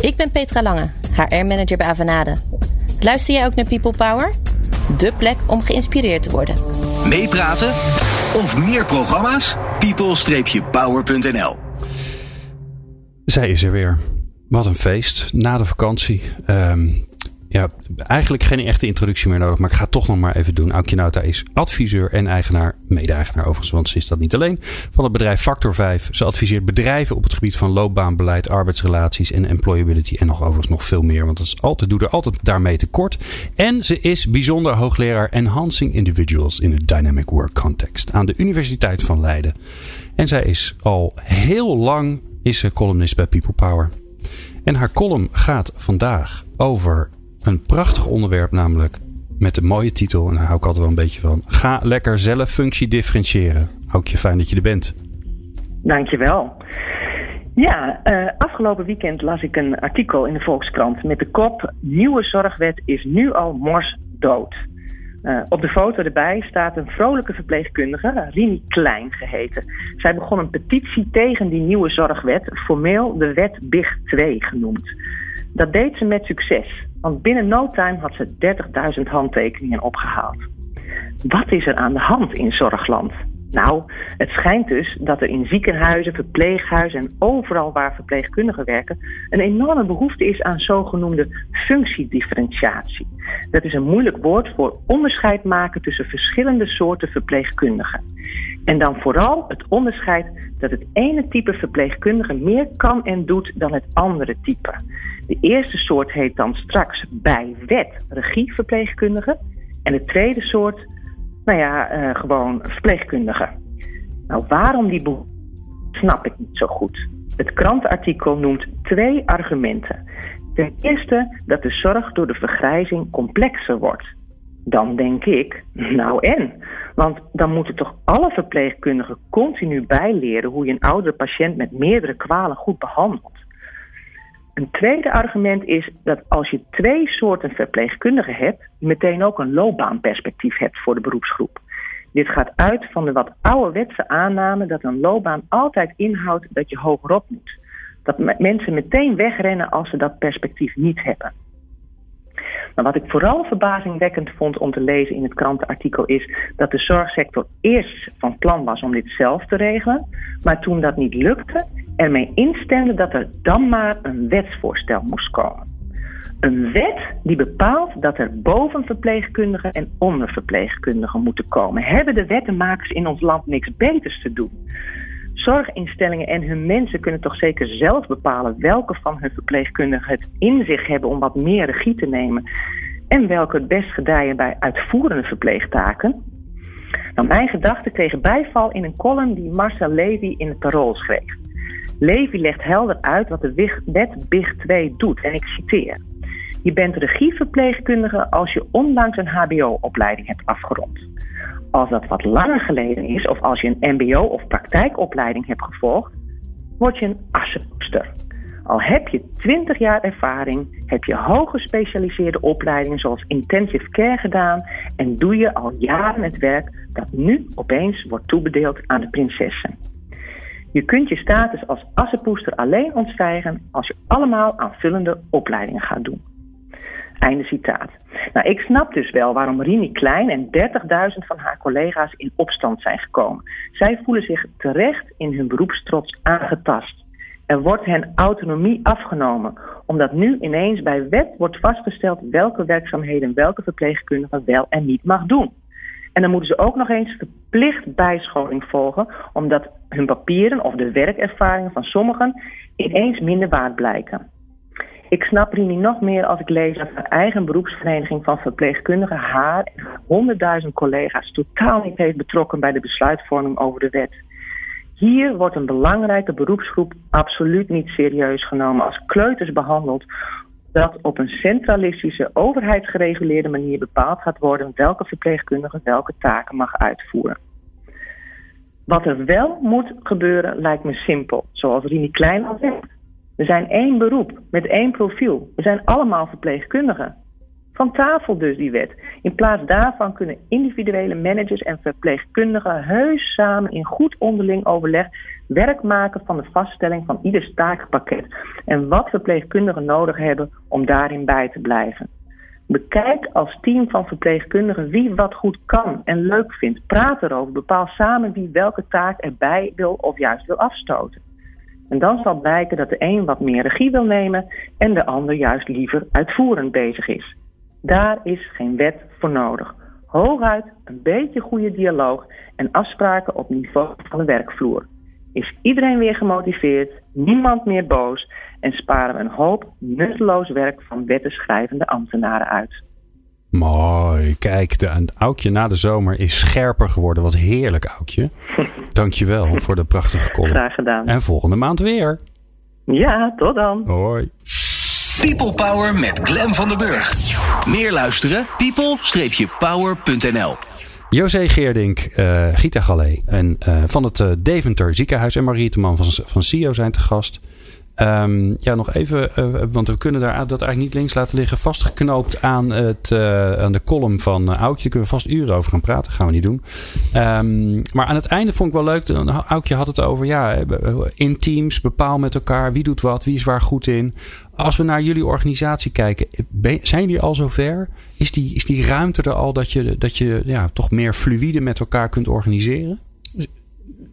Ik ben Petra Lange, HR-manager bij Avanade. Luister jij ook naar People Power? De plek om geïnspireerd te worden. Meepraten of meer programma's? people-power.nl Zij is er weer. Wat een feest. Na de vakantie. Um, ja, eigenlijk geen echte introductie meer nodig, maar ik ga het toch nog maar even doen. Aukje Nauta is adviseur en eigenaar, mede-eigenaar overigens, want ze is dat niet alleen, van het bedrijf Factor 5. Ze adviseert bedrijven op het gebied van loopbaanbeleid, arbeidsrelaties en employability en nog overigens nog veel meer, want dat altijd, doe er altijd daarmee tekort. En ze is bijzonder hoogleraar Enhancing Individuals in a Dynamic Work Context aan de Universiteit van Leiden. En zij is al heel lang is ze columnist bij People Power. En haar column gaat vandaag over een prachtig onderwerp, namelijk met de mooie titel. En daar hou ik altijd wel een beetje van. Ga lekker zelf functie differentiëren. je fijn dat je er bent. Dankjewel. Ja, uh, afgelopen weekend las ik een artikel in de Volkskrant met de kop: Nieuwe zorgwet is nu al mors dood. Uh, op de foto erbij staat een vrolijke verpleegkundige, Rini Klein geheten. Zij begon een petitie tegen die nieuwe zorgwet, formeel de wet BIG 2 genoemd. Dat deed ze met succes, want binnen no time had ze 30.000 handtekeningen opgehaald. Wat is er aan de hand in Zorgland? Nou, het schijnt dus dat er in ziekenhuizen, verpleeghuizen en overal waar verpleegkundigen werken een enorme behoefte is aan zogenoemde functiedifferentiatie. Dat is een moeilijk woord voor onderscheid maken tussen verschillende soorten verpleegkundigen. En dan vooral het onderscheid dat het ene type verpleegkundige meer kan en doet dan het andere type. De eerste soort heet dan straks bij wet regieverpleegkundige en de tweede soort nou ja, uh, gewoon verpleegkundigen. Nou, waarom die behoefte, snap ik niet zo goed. Het krantenartikel noemt twee argumenten. Ten eerste dat de zorg door de vergrijzing complexer wordt. Dan denk ik, nou en? Want dan moeten toch alle verpleegkundigen continu bijleren hoe je een oudere patiënt met meerdere kwalen goed behandelt. Een tweede argument is dat als je twee soorten verpleegkundigen hebt, je meteen ook een loopbaanperspectief hebt voor de beroepsgroep. Dit gaat uit van de wat ouderwetse aanname dat een loopbaan altijd inhoudt dat je hogerop moet. Dat mensen meteen wegrennen als ze dat perspectief niet hebben. Wat ik vooral verbazingwekkend vond om te lezen in het krantenartikel is dat de zorgsector eerst van plan was om dit zelf te regelen, maar toen dat niet lukte, ermee instemde dat er dan maar een wetsvoorstel moest komen. Een wet die bepaalt dat er bovenverpleegkundigen en onderverpleegkundigen moeten komen. Hebben de wettenmakers in ons land niks beters te doen? Zorginstellingen en hun mensen kunnen toch zeker zelf bepalen welke van hun verpleegkundigen het in zich hebben om wat meer regie te nemen en welke het best gedijen bij uitvoerende verpleegtaken? Nou, mijn gedachten kregen bijval in een column die Marcel Levy in het Parool schreef. Levy legt helder uit wat de wet BIG 2 doet en ik citeer. Je bent regieverpleegkundige als je onlangs een HBO-opleiding hebt afgerond. Als dat wat langer geleden is, of als je een MBO of praktijkopleiding hebt gevolgd, word je een assenpoester. Al heb je 20 jaar ervaring, heb je hooggespecialiseerde opleidingen zoals intensive care gedaan en doe je al jaren het werk dat nu opeens wordt toebedeeld aan de prinsessen. Je kunt je status als assenpoester alleen ontstijgen als je allemaal aanvullende opleidingen gaat doen. Einde citaat. Nou, ik snap dus wel waarom Rini Klein en 30.000 van haar collega's in opstand zijn gekomen. Zij voelen zich terecht in hun beroepstrots aangetast. Er wordt hen autonomie afgenomen, omdat nu ineens bij wet wordt vastgesteld welke werkzaamheden welke verpleegkundige wel en niet mag doen. En dan moeten ze ook nog eens verplicht bijscholing volgen, omdat hun papieren of de werkervaringen van sommigen ineens minder waard blijken. Ik snap Rini nog meer als ik lees dat haar eigen beroepsvereniging van verpleegkundigen haar en honderdduizend collega's totaal niet heeft betrokken bij de besluitvorming over de wet. Hier wordt een belangrijke beroepsgroep absoluut niet serieus genomen als kleuters behandeld, dat op een centralistische, overheidsgereguleerde manier bepaald gaat worden welke verpleegkundige welke taken mag uitvoeren. Wat er wel moet gebeuren lijkt me simpel, zoals Rini Klein al zegt. We zijn één beroep met één profiel. We zijn allemaal verpleegkundigen. Van tafel dus die wet. In plaats daarvan kunnen individuele managers en verpleegkundigen heus samen in goed onderling overleg werk maken van de vaststelling van ieder takenpakket en wat verpleegkundigen nodig hebben om daarin bij te blijven. Bekijk als team van verpleegkundigen wie wat goed kan en leuk vindt. Praat erover, bepaal samen wie welke taak erbij wil of juist wil afstoten. En dan zal blijken dat de een wat meer regie wil nemen en de ander juist liever uitvoerend bezig is. Daar is geen wet voor nodig. Hooguit een beetje goede dialoog en afspraken op niveau van de werkvloer. Is iedereen weer gemotiveerd, niemand meer boos en sparen we een hoop nutteloos werk van wettenschrijvende ambtenaren uit. Mooi. Kijk, de, een Aukje na de zomer is scherper geworden. Wat heerlijk, Aukje. Dankjewel voor de prachtige column. Graag gedaan. En volgende maand weer. Ja, tot dan. Hoi. People Power met Glen van der Burg. Meer luisteren? people-power.nl José Geerdink, uh, Gita Gallet en, uh, van het uh, Deventer ziekenhuis en Marie van, van CIO zijn te gast. Um, ja, nog even, uh, want we kunnen daar dat eigenlijk niet links laten liggen. Vastgeknoopt aan, het, uh, aan de column van uh, Aukje. Daar kunnen we vast uren over gaan praten. gaan we niet doen. Um, maar aan het einde vond ik wel leuk. Aukje had het over, ja, in teams, bepaal met elkaar. Wie doet wat, wie is waar goed in. Als we naar jullie organisatie kijken, zijn jullie al zover? Is die, is die ruimte er al dat je, dat je ja, toch meer fluïde met elkaar kunt organiseren?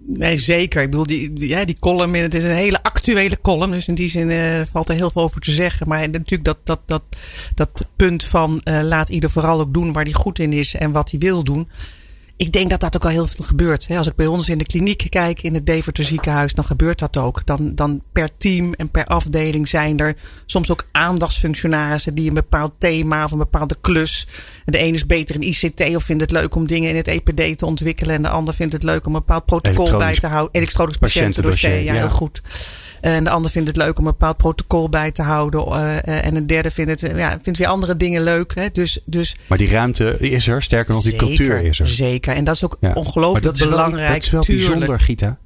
Nee, zeker. Ik bedoel, die, ja, die column, het is een hele actuele column. Dus in die zin uh, valt er heel veel over te zeggen. Maar natuurlijk dat, dat, dat, dat punt van uh, laat ieder vooral ook doen waar hij goed in is en wat hij wil doen ik denk dat dat ook al heel veel gebeurt. Als ik bij ons in de kliniek kijk, in het Deventer ziekenhuis, dan gebeurt dat ook. Dan, dan per team en per afdeling zijn er soms ook aandachtsfunctionarissen die een bepaald thema of een bepaalde klus. De een is beter in ICT of vindt het leuk om dingen in het EPD te ontwikkelen. En de ander vindt het leuk om een bepaald protocol bij te houden. Elektronisch patiëntendossier, ja, heel goed. En de ander vindt het leuk om een bepaald protocol bij te houden. Uh, en een derde vindt, het, ja, vindt weer andere dingen leuk. Hè? Dus, dus, maar die ruimte is er. Sterker nog, die cultuur is er. Zeker. En dat is ook ja. ongelooflijk belangrijk. dat is wel bijzonder, Gita.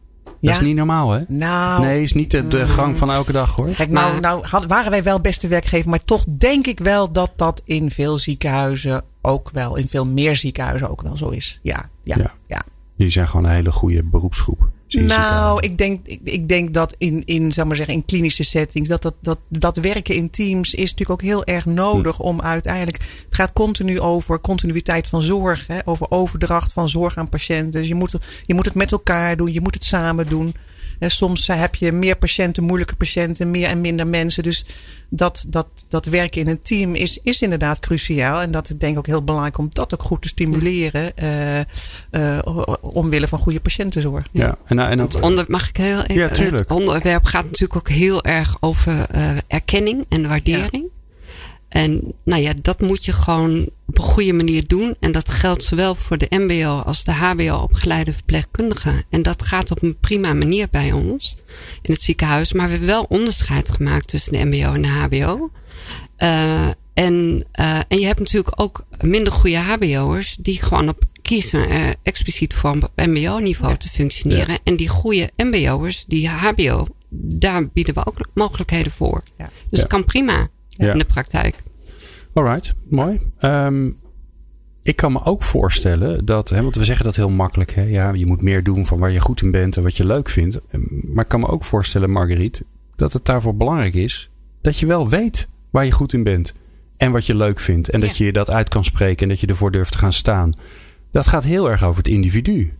Dat is niet normaal, hè? Nou, nee, is niet de, de mm. gang van elke dag, hoor. Kijk, nou, nou waren wij wel beste werkgever. Maar toch denk ik wel dat dat in veel ziekenhuizen ook wel, in veel meer ziekenhuizen ook wel zo is. Ja, ja, ja. ja. Jullie zijn gewoon een hele goede beroepsgroep. Nou, ik denk, ik, ik, denk dat in, in, zeg maar zeggen, in klinische settings, dat, dat, dat, dat werken in teams is natuurlijk ook heel erg nodig hm. om uiteindelijk. Het gaat continu over continuïteit van zorg, hè, over overdracht van zorg aan patiënten. Dus je moet, je moet het met elkaar doen, je moet het samen doen. En soms heb je meer patiënten, moeilijke patiënten, meer en minder mensen. Dus dat, dat, dat werken in een team is, is inderdaad cruciaal. En dat is denk ik ook heel belangrijk om dat ook goed te stimuleren. Uh, uh, omwille van goede patiëntenzorg. Ja, en, en het onder, mag ik heel ja, tuurlijk. Het onderwerp gaat natuurlijk ook heel erg over uh, erkenning en waardering. Ja. En nou ja, dat moet je gewoon op een goede manier doen. En dat geldt zowel voor de MBO als de HBO opgeleide verpleegkundigen. En dat gaat op een prima manier bij ons in het ziekenhuis. Maar we hebben wel onderscheid gemaakt tussen de MBO en de HBO. Uh, en, uh, en je hebt natuurlijk ook minder goede HBO'ers die gewoon op kiezen uh, expliciet voor MBO-niveau te functioneren. En die goede MBO'ers, die HBO, daar bieden we ook mogelijkheden voor. Ja. Dus het kan prima in de praktijk. Alright, mooi. Um, ik kan me ook voorstellen dat, hè, want we zeggen dat heel makkelijk, hè, ja, je moet meer doen van waar je goed in bent en wat je leuk vindt. Ehm, maar ik kan me ook voorstellen, Marguerite, dat het daarvoor belangrijk is dat je wel weet waar je goed in bent en wat je leuk vindt. En dat je dat uit kan spreken en dat je ervoor durft te gaan staan. Dat gaat heel erg over het individu.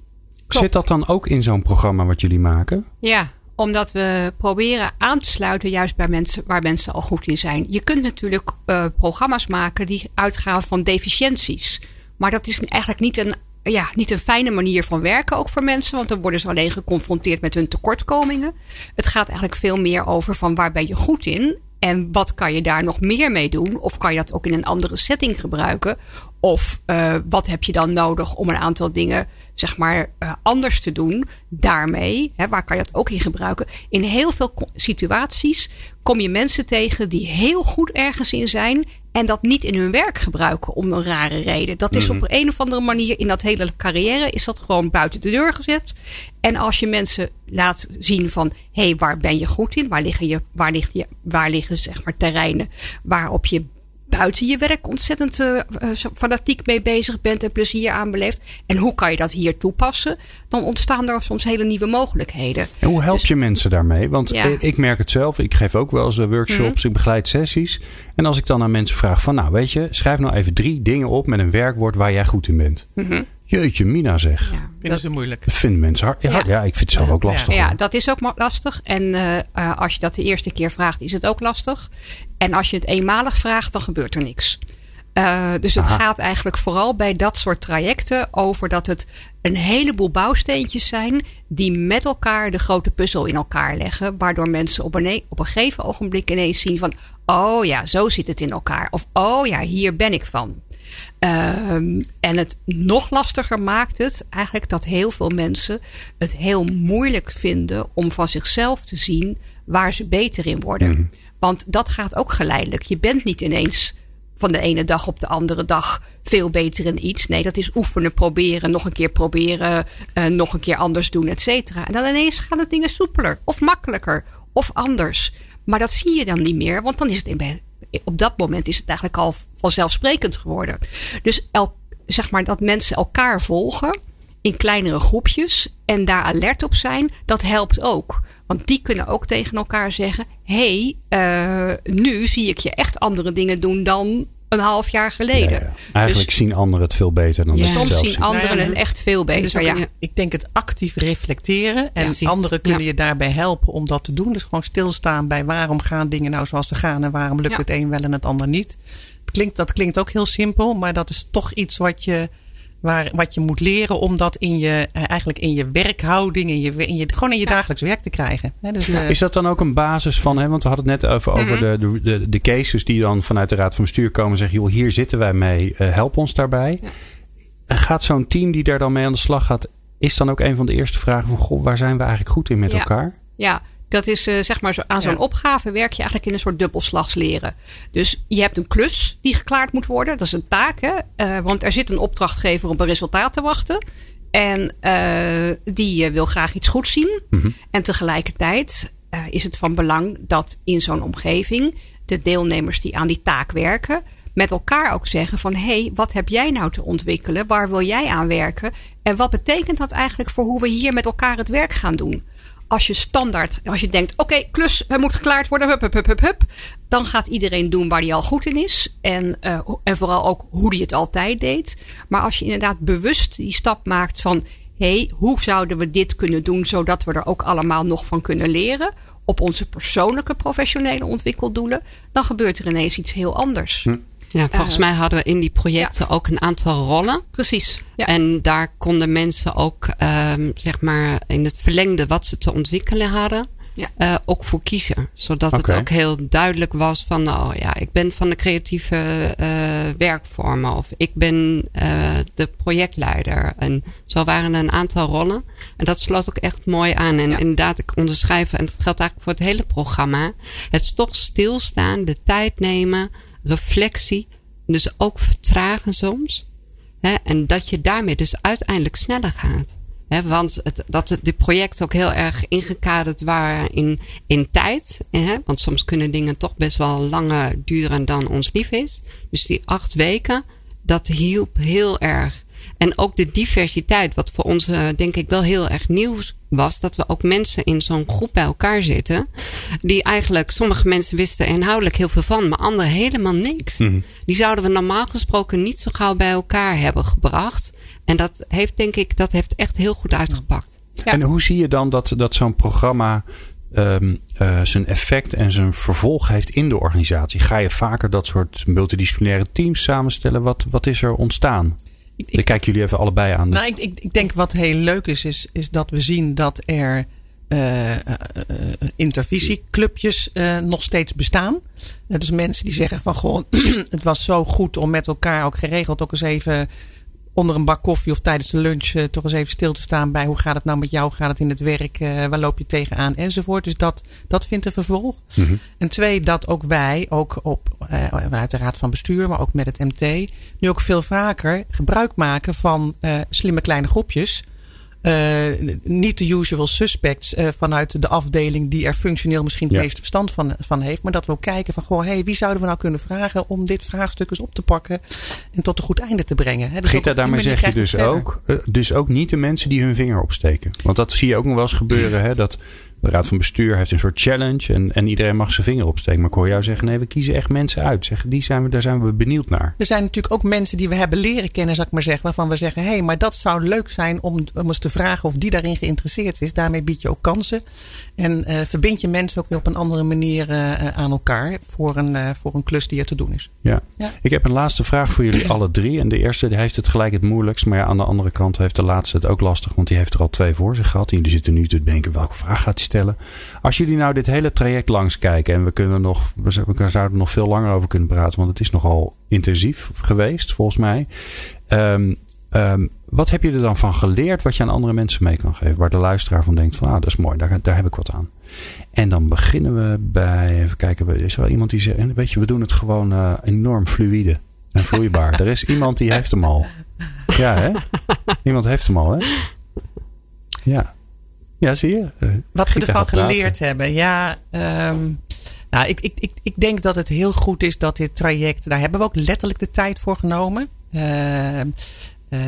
Zit dat dan ook in zo'n programma wat jullie maken? Ja, omdat we proberen aan te sluiten juist bij mensen waar mensen al goed in zijn. Je kunt natuurlijk uh, programma's maken die uitgaan van deficiënties. Maar dat is eigenlijk niet een, ja, niet een fijne manier van werken ook voor mensen. Want dan worden ze alleen geconfronteerd met hun tekortkomingen. Het gaat eigenlijk veel meer over van waar ben je goed in. En wat kan je daar nog meer mee doen? Of kan je dat ook in een andere setting gebruiken? Of uh, wat heb je dan nodig om een aantal dingen zeg maar uh, anders te doen daarmee? Hè, waar kan je dat ook in gebruiken? In heel veel situaties kom je mensen tegen die heel goed ergens in zijn en dat niet in hun werk gebruiken om een rare reden. Dat is mm -hmm. op een of andere manier in dat hele carrière is dat gewoon buiten de deur gezet. En als je mensen laat zien van hé, hey, waar ben je goed in? Waar liggen, je, waar, ligt je, waar liggen zeg maar terreinen waarop je buiten je werk ontzettend uh, fanatiek mee bezig bent en plezier aan beleeft. En hoe kan je dat hier toepassen? Dan ontstaan er soms hele nieuwe mogelijkheden. En hoe help dus, je mensen daarmee? Want ja. ik merk het zelf. Ik geef ook wel eens workshops. Mm -hmm. Ik begeleid sessies. En als ik dan aan mensen vraag van nou weet je, schrijf nou even drie dingen op met een werkwoord waar jij goed in bent. Mm -hmm. Jeetje, Mina zeg. Ja, vinden ze moeilijk. Dat vinden mensen hard. Ja, ja. ja ik vind het zelf ook lastig. Ja, dat is ook lastig. En uh, als je dat de eerste keer vraagt, is het ook lastig. En als je het eenmalig vraagt, dan gebeurt er niks. Uh, dus het Aha. gaat eigenlijk vooral bij dat soort trajecten over dat het een heleboel bouwsteentjes zijn die met elkaar de grote puzzel in elkaar leggen. Waardoor mensen op een, op een gegeven ogenblik ineens zien van, oh ja, zo zit het in elkaar. Of oh ja, hier ben ik van. Um, en het nog lastiger maakt het eigenlijk dat heel veel mensen het heel moeilijk vinden om van zichzelf te zien waar ze beter in worden. Mm. Want dat gaat ook geleidelijk. Je bent niet ineens van de ene dag op de andere dag veel beter in iets. Nee, dat is oefenen, proberen, nog een keer proberen, uh, nog een keer anders doen, et cetera. En dan ineens gaan de dingen soepeler of makkelijker of anders. Maar dat zie je dan niet meer, want dan is het in, op dat moment is het eigenlijk al vanzelfsprekend geworden. Dus el, zeg maar dat mensen elkaar volgen in kleinere groepjes en daar alert op zijn, dat helpt ook. Want die kunnen ook tegen elkaar zeggen: hé, hey, uh, nu zie ik je echt andere dingen doen dan een half jaar geleden. Ja, ja. Eigenlijk dus, zien anderen het veel beter dan ja. Soms zien zien. anderen het echt veel beter. Dus ja. Ik denk het actief reflecteren. En anderen kunnen je daarbij helpen om dat te doen. Dus gewoon stilstaan bij waarom gaan dingen nou zoals ze gaan. En waarom lukt het een wel en het ander niet. Het klinkt, dat klinkt ook heel simpel. Maar dat is toch iets wat je Waar, wat je moet leren om dat in je, eh, eigenlijk in je werkhouding, in je, in je, gewoon in je dagelijks werk te krijgen. dus, uh, is dat dan ook een basis van, hè, want we hadden het net over, over mhm. de, de, de cases die dan vanuit de Raad van Bestuur komen en zeggen, joh, hier zitten wij mee, uh, help ons daarbij. Ja. Gaat zo'n team die daar dan mee aan de slag gaat, is dan ook een van de eerste vragen van, goh, waar zijn we eigenlijk goed in met ja. elkaar? Ja, dat is uh, zeg maar zo, aan zo'n ja. opgave werk je eigenlijk in een soort dubbelslagsleren. Dus je hebt een klus die geklaard moet worden. Dat is een taak. Hè? Uh, want er zit een opdrachtgever op een resultaat te wachten. En uh, die wil graag iets goed zien. Mm -hmm. En tegelijkertijd is het van belang dat in zo'n omgeving de deelnemers die aan die taak werken met elkaar ook zeggen van hé, hey, wat heb jij nou te ontwikkelen? Waar wil jij aan werken? En wat betekent dat eigenlijk voor hoe we hier met elkaar het werk gaan doen? Als je standaard, als je denkt, oké, klus, het moet geklaard worden, hup, hup, hup, hup, hup. Dan gaat iedereen doen waar hij al goed in is. En, uh, en vooral ook hoe hij het altijd deed. Maar als je inderdaad bewust die stap maakt van, hé, hey, hoe zouden we dit kunnen doen, zodat we er ook allemaal nog van kunnen leren. Op onze persoonlijke professionele ontwikkeldoelen, dan gebeurt er ineens iets heel anders. Hm. Ja, volgens uh, mij hadden we in die projecten ja. ook een aantal rollen. Precies. Ja. En daar konden mensen ook, um, zeg maar, in het verlengde wat ze te ontwikkelen hadden, ja. uh, ook voor kiezen. Zodat okay. het ook heel duidelijk was van, oh ja, ik ben van de creatieve uh, werkvormen of ik ben de projectleider. En zo waren er een aantal rollen. En dat sloot ook echt mooi aan. En ja. inderdaad, ik onderschrijf, en dat geldt eigenlijk voor het hele programma, het toch stilstaan, de tijd nemen reflectie, dus ook vertragen soms. Hè, en dat je daarmee dus uiteindelijk sneller gaat. Hè, want het, dat de projecten ook heel erg ingekaderd waren in, in tijd. Hè, want soms kunnen dingen toch best wel langer duren dan ons lief is. Dus die acht weken, dat hielp heel erg. En ook de diversiteit, wat voor ons uh, denk ik wel heel erg nieuw was. Dat we ook mensen in zo'n groep bij elkaar zitten. Die eigenlijk, sommige mensen wisten inhoudelijk heel veel van. Maar anderen helemaal niks. Mm -hmm. Die zouden we normaal gesproken niet zo gauw bij elkaar hebben gebracht. En dat heeft denk ik, dat heeft echt heel goed uitgepakt. Ja. En hoe zie je dan dat, dat zo'n programma um, uh, zijn effect en zijn vervolg heeft in de organisatie? Ga je vaker dat soort multidisciplinaire teams samenstellen? Wat, wat is er ontstaan? Ik, kijken jullie even allebei aan. Nou, ik, ik, ik, denk wat heel leuk is, is, is dat we zien dat er uh, uh, intervisieclubjes uh, nog steeds bestaan. Dus mensen die zeggen van gewoon, het was zo goed om met elkaar ook geregeld ook eens even onder een bak koffie of tijdens de lunch uh, toch eens even stil te staan bij hoe gaat het nou met jou, hoe gaat het in het werk, uh, waar loop je tegenaan enzovoort. Dus dat, dat vindt een vervolg. Mm -hmm. En twee, dat ook wij, ook op, uh, vanuit de Raad van Bestuur, maar ook met het MT, nu ook veel vaker gebruik maken van slimme kleine groepjes. Uh, niet de usual suspects uh, vanuit de afdeling die er functioneel misschien het ja. meeste verstand van, van heeft. Maar dat we ook kijken van, goh, hey, wie zouden we nou kunnen vragen om dit vraagstuk eens op te pakken en tot een goed einde te brengen. Hè? Dus Gita, daarmee zeg je dus ook, uh, dus ook niet de mensen die hun vinger opsteken. Want dat zie je ook nog wel eens gebeuren, hè, dat de raad van bestuur heeft een soort challenge en, en iedereen mag zijn vinger opsteken. Maar ik hoor jou zeggen, nee, we kiezen echt mensen uit. Zeg, die zijn we, daar zijn we benieuwd naar. Er zijn natuurlijk ook mensen die we hebben leren kennen, zou ik maar zeggen. Waarvan we zeggen, hé, hey, maar dat zou leuk zijn om, om eens te vragen of die daarin geïnteresseerd is. Daarmee bied je ook kansen. En uh, verbind je mensen ook weer op een andere manier uh, aan elkaar voor een, uh, voor een klus die er te doen is. Ja. ja. Ik heb een laatste vraag voor jullie alle drie. En de eerste die heeft het gelijk het moeilijkst. Maar ja, aan de andere kant heeft de laatste het ook lastig. Want die heeft er al twee voor zich gehad. Die zitten nu te denken, welke vraag gaat hij stellen? Als jullie nou dit hele traject langs kijken. En we, kunnen nog, we zouden er nog veel langer over kunnen praten. Want het is nogal intensief geweest, volgens mij. Um, um, wat heb je er dan van geleerd wat je aan andere mensen mee kan geven? Waar de luisteraar van denkt van ah, dat is mooi, daar, daar heb ik wat aan. En dan beginnen we bij, even kijken, is er wel iemand die zegt, weet je, we doen het gewoon uh, enorm fluïde en vloeibaar. er is iemand die heeft hem al. Ja, hè? Iemand heeft hem al, hè? Ja. Ja, zie je. Uh, wat we ervan geleerd hebben. Ja, um, Nou, ik, ik, ik, ik denk dat het heel goed is dat dit traject, daar hebben we ook letterlijk de tijd voor genomen. Uh, uh,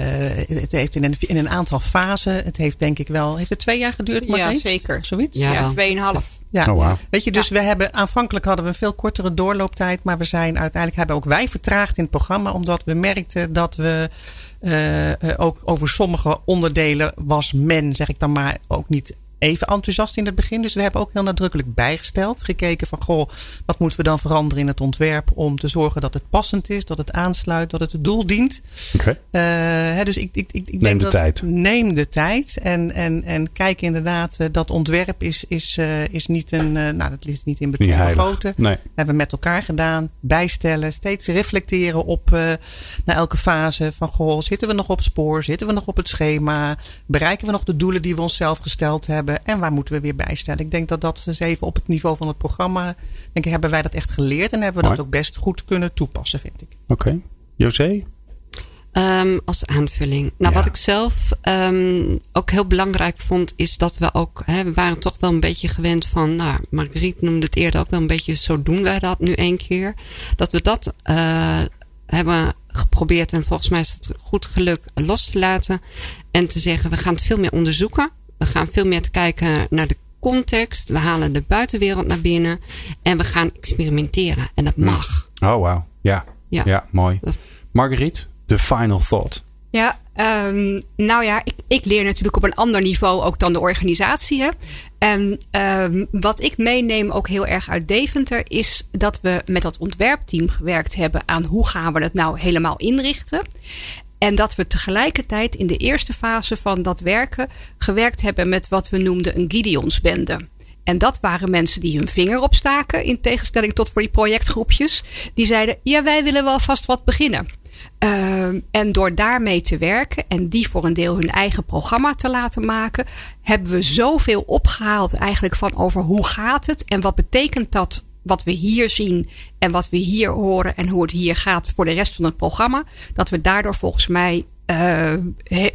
het heeft in een, in een aantal fasen, het heeft denk ik wel, heeft het twee jaar geduurd? Ja, zeker. Zoiets? Ja, ja tweeënhalf. Ja, oh, wow. weet je, dus we hebben aanvankelijk hadden we een veel kortere doorlooptijd, maar we zijn uiteindelijk hebben ook wij vertraagd in het programma, omdat we merkten dat we uh, ook over sommige onderdelen was men, zeg ik dan maar, ook niet even enthousiast in het begin. Dus we hebben ook heel nadrukkelijk bijgesteld. Gekeken van, goh, wat moeten we dan veranderen in het ontwerp om te zorgen dat het passend is, dat het aansluit, dat het het doel dient. Okay. Uh, dus ik, ik, ik, ik neem denk de dat, tijd. Neem de tijd en, en, en kijk inderdaad, uh, dat ontwerp is, is, uh, is niet een, nou dat ligt niet in gegoten. Nee. Dat hebben we met elkaar gedaan. Bijstellen, steeds reflecteren op naar elke fase van, goh, zitten we nog op spoor, zitten we nog op het schema, bereiken we nog de doelen die we onszelf gesteld hebben en waar moeten we weer bijstellen. Ik denk dat dat eens even op het niveau van het programma, denk ik, hebben wij dat echt geleerd en hebben we dat ook best goed kunnen toepassen, vind ik. Oké. Okay. José? Um, als aanvulling. Nou, ja. wat ik zelf um, ook heel belangrijk vond, is dat we ook, hè, we waren toch wel een beetje gewend van, nou, Marguerite noemde het eerder ook wel een beetje, zo doen wij dat nu één keer. Dat we dat uh, hebben geprobeerd en volgens mij is het goed geluk los te laten. En te zeggen, we gaan het veel meer onderzoeken. We gaan veel meer te kijken naar de context. We halen de buitenwereld naar binnen. En we gaan experimenteren. En dat mag. Oh, wauw. Ja. ja. Ja, mooi. Marguerite, the final thought. Ja, um, nou ja, ik, ik, leer natuurlijk op een ander niveau ook dan de organisatie. Hè? En um, wat ik meeneem ook heel erg uit Deventer is dat we met dat ontwerpteam gewerkt hebben aan hoe gaan we het nou helemaal inrichten. En dat we tegelijkertijd in de eerste fase van dat werken gewerkt hebben met wat we noemden een Gideonsbende. En dat waren mensen die hun vinger opstaken, in tegenstelling tot voor die projectgroepjes. Die zeiden: Ja, wij willen wel vast wat beginnen. Uh, en door daarmee te werken en die voor een deel hun eigen programma te laten maken, hebben we zoveel opgehaald eigenlijk van over hoe gaat het en wat betekent dat wat we hier zien en wat we hier horen en hoe het hier gaat voor de rest van het programma. Dat we daardoor volgens mij uh,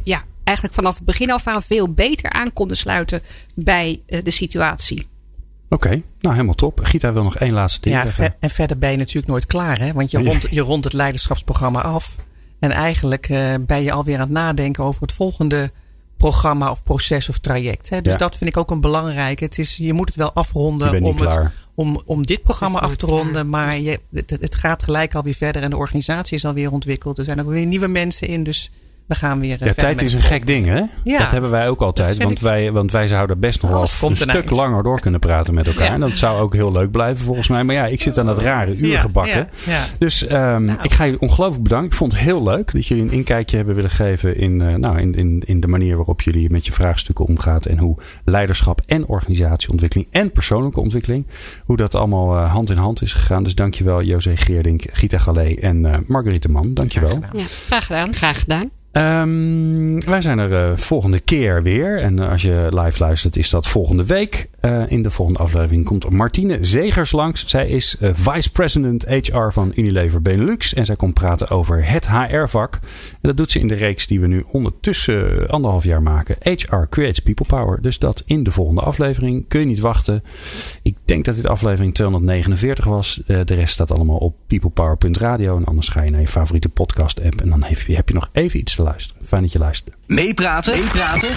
ja, eigenlijk vanaf het begin af aan veel beter aan konden sluiten bij uh, de situatie. Oké, okay, nou helemaal top. Gita wil nog één laatste ding ja, zeggen. En verder ben je natuurlijk nooit klaar, hè? Want je rond, je rond het leiderschapsprogramma af. En eigenlijk uh, ben je alweer aan het nadenken over het volgende programma of proces of traject. Hè? Dus ja. dat vind ik ook een belangrijke. Het is, je moet het wel afronden om, het, om, om dit programma af te ronden. Klaar. Maar je, het, het gaat gelijk alweer verder en de organisatie is alweer ontwikkeld. Er zijn ook weer nieuwe mensen in. Dus we gaan weer. Ja, tijd is een gek ding, hè? Ja, dat hebben wij ook altijd. Want wij, want wij zouden best nog wel een stuk eind. langer door kunnen praten met elkaar. Ja. En dat zou ook heel leuk blijven, volgens mij. Maar ja, ik zit aan dat rare uur gebakken. Ja, dus um, nou. ik ga je ongelooflijk bedanken. Ik vond het heel leuk dat jullie een inkijkje hebben willen geven in, uh, nou, in, in, in de manier waarop jullie met je vraagstukken omgaat. En hoe leiderschap en organisatieontwikkeling en persoonlijke ontwikkeling, hoe dat allemaal uh, hand in hand is gegaan. Dus dankjewel, José Geerdink, Gita Galé en uh, Marguerite Man. Dankjewel. Graag gedaan. Ja, graag gedaan. Graag gedaan. Um, wij zijn er uh, volgende keer weer. En uh, als je live luistert, is dat volgende week. Uh, in de volgende aflevering komt Martine Zegers langs. Zij is Vice President HR van Unilever Benelux. En zij komt praten over het HR-vak. En dat doet ze in de reeks die we nu ondertussen anderhalf jaar maken. HR Creates People Power. Dus dat in de volgende aflevering. Kun je niet wachten. Ik denk dat dit aflevering 249 was. de rest staat allemaal op peoplepower.radio. En anders ga je naar je favoriete podcast app. En dan heb je, heb je nog even iets te luisteren. Fijn dat je luistert. Meepraten? Meepraten?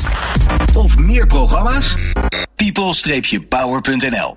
Of meer programma's? people-power.nl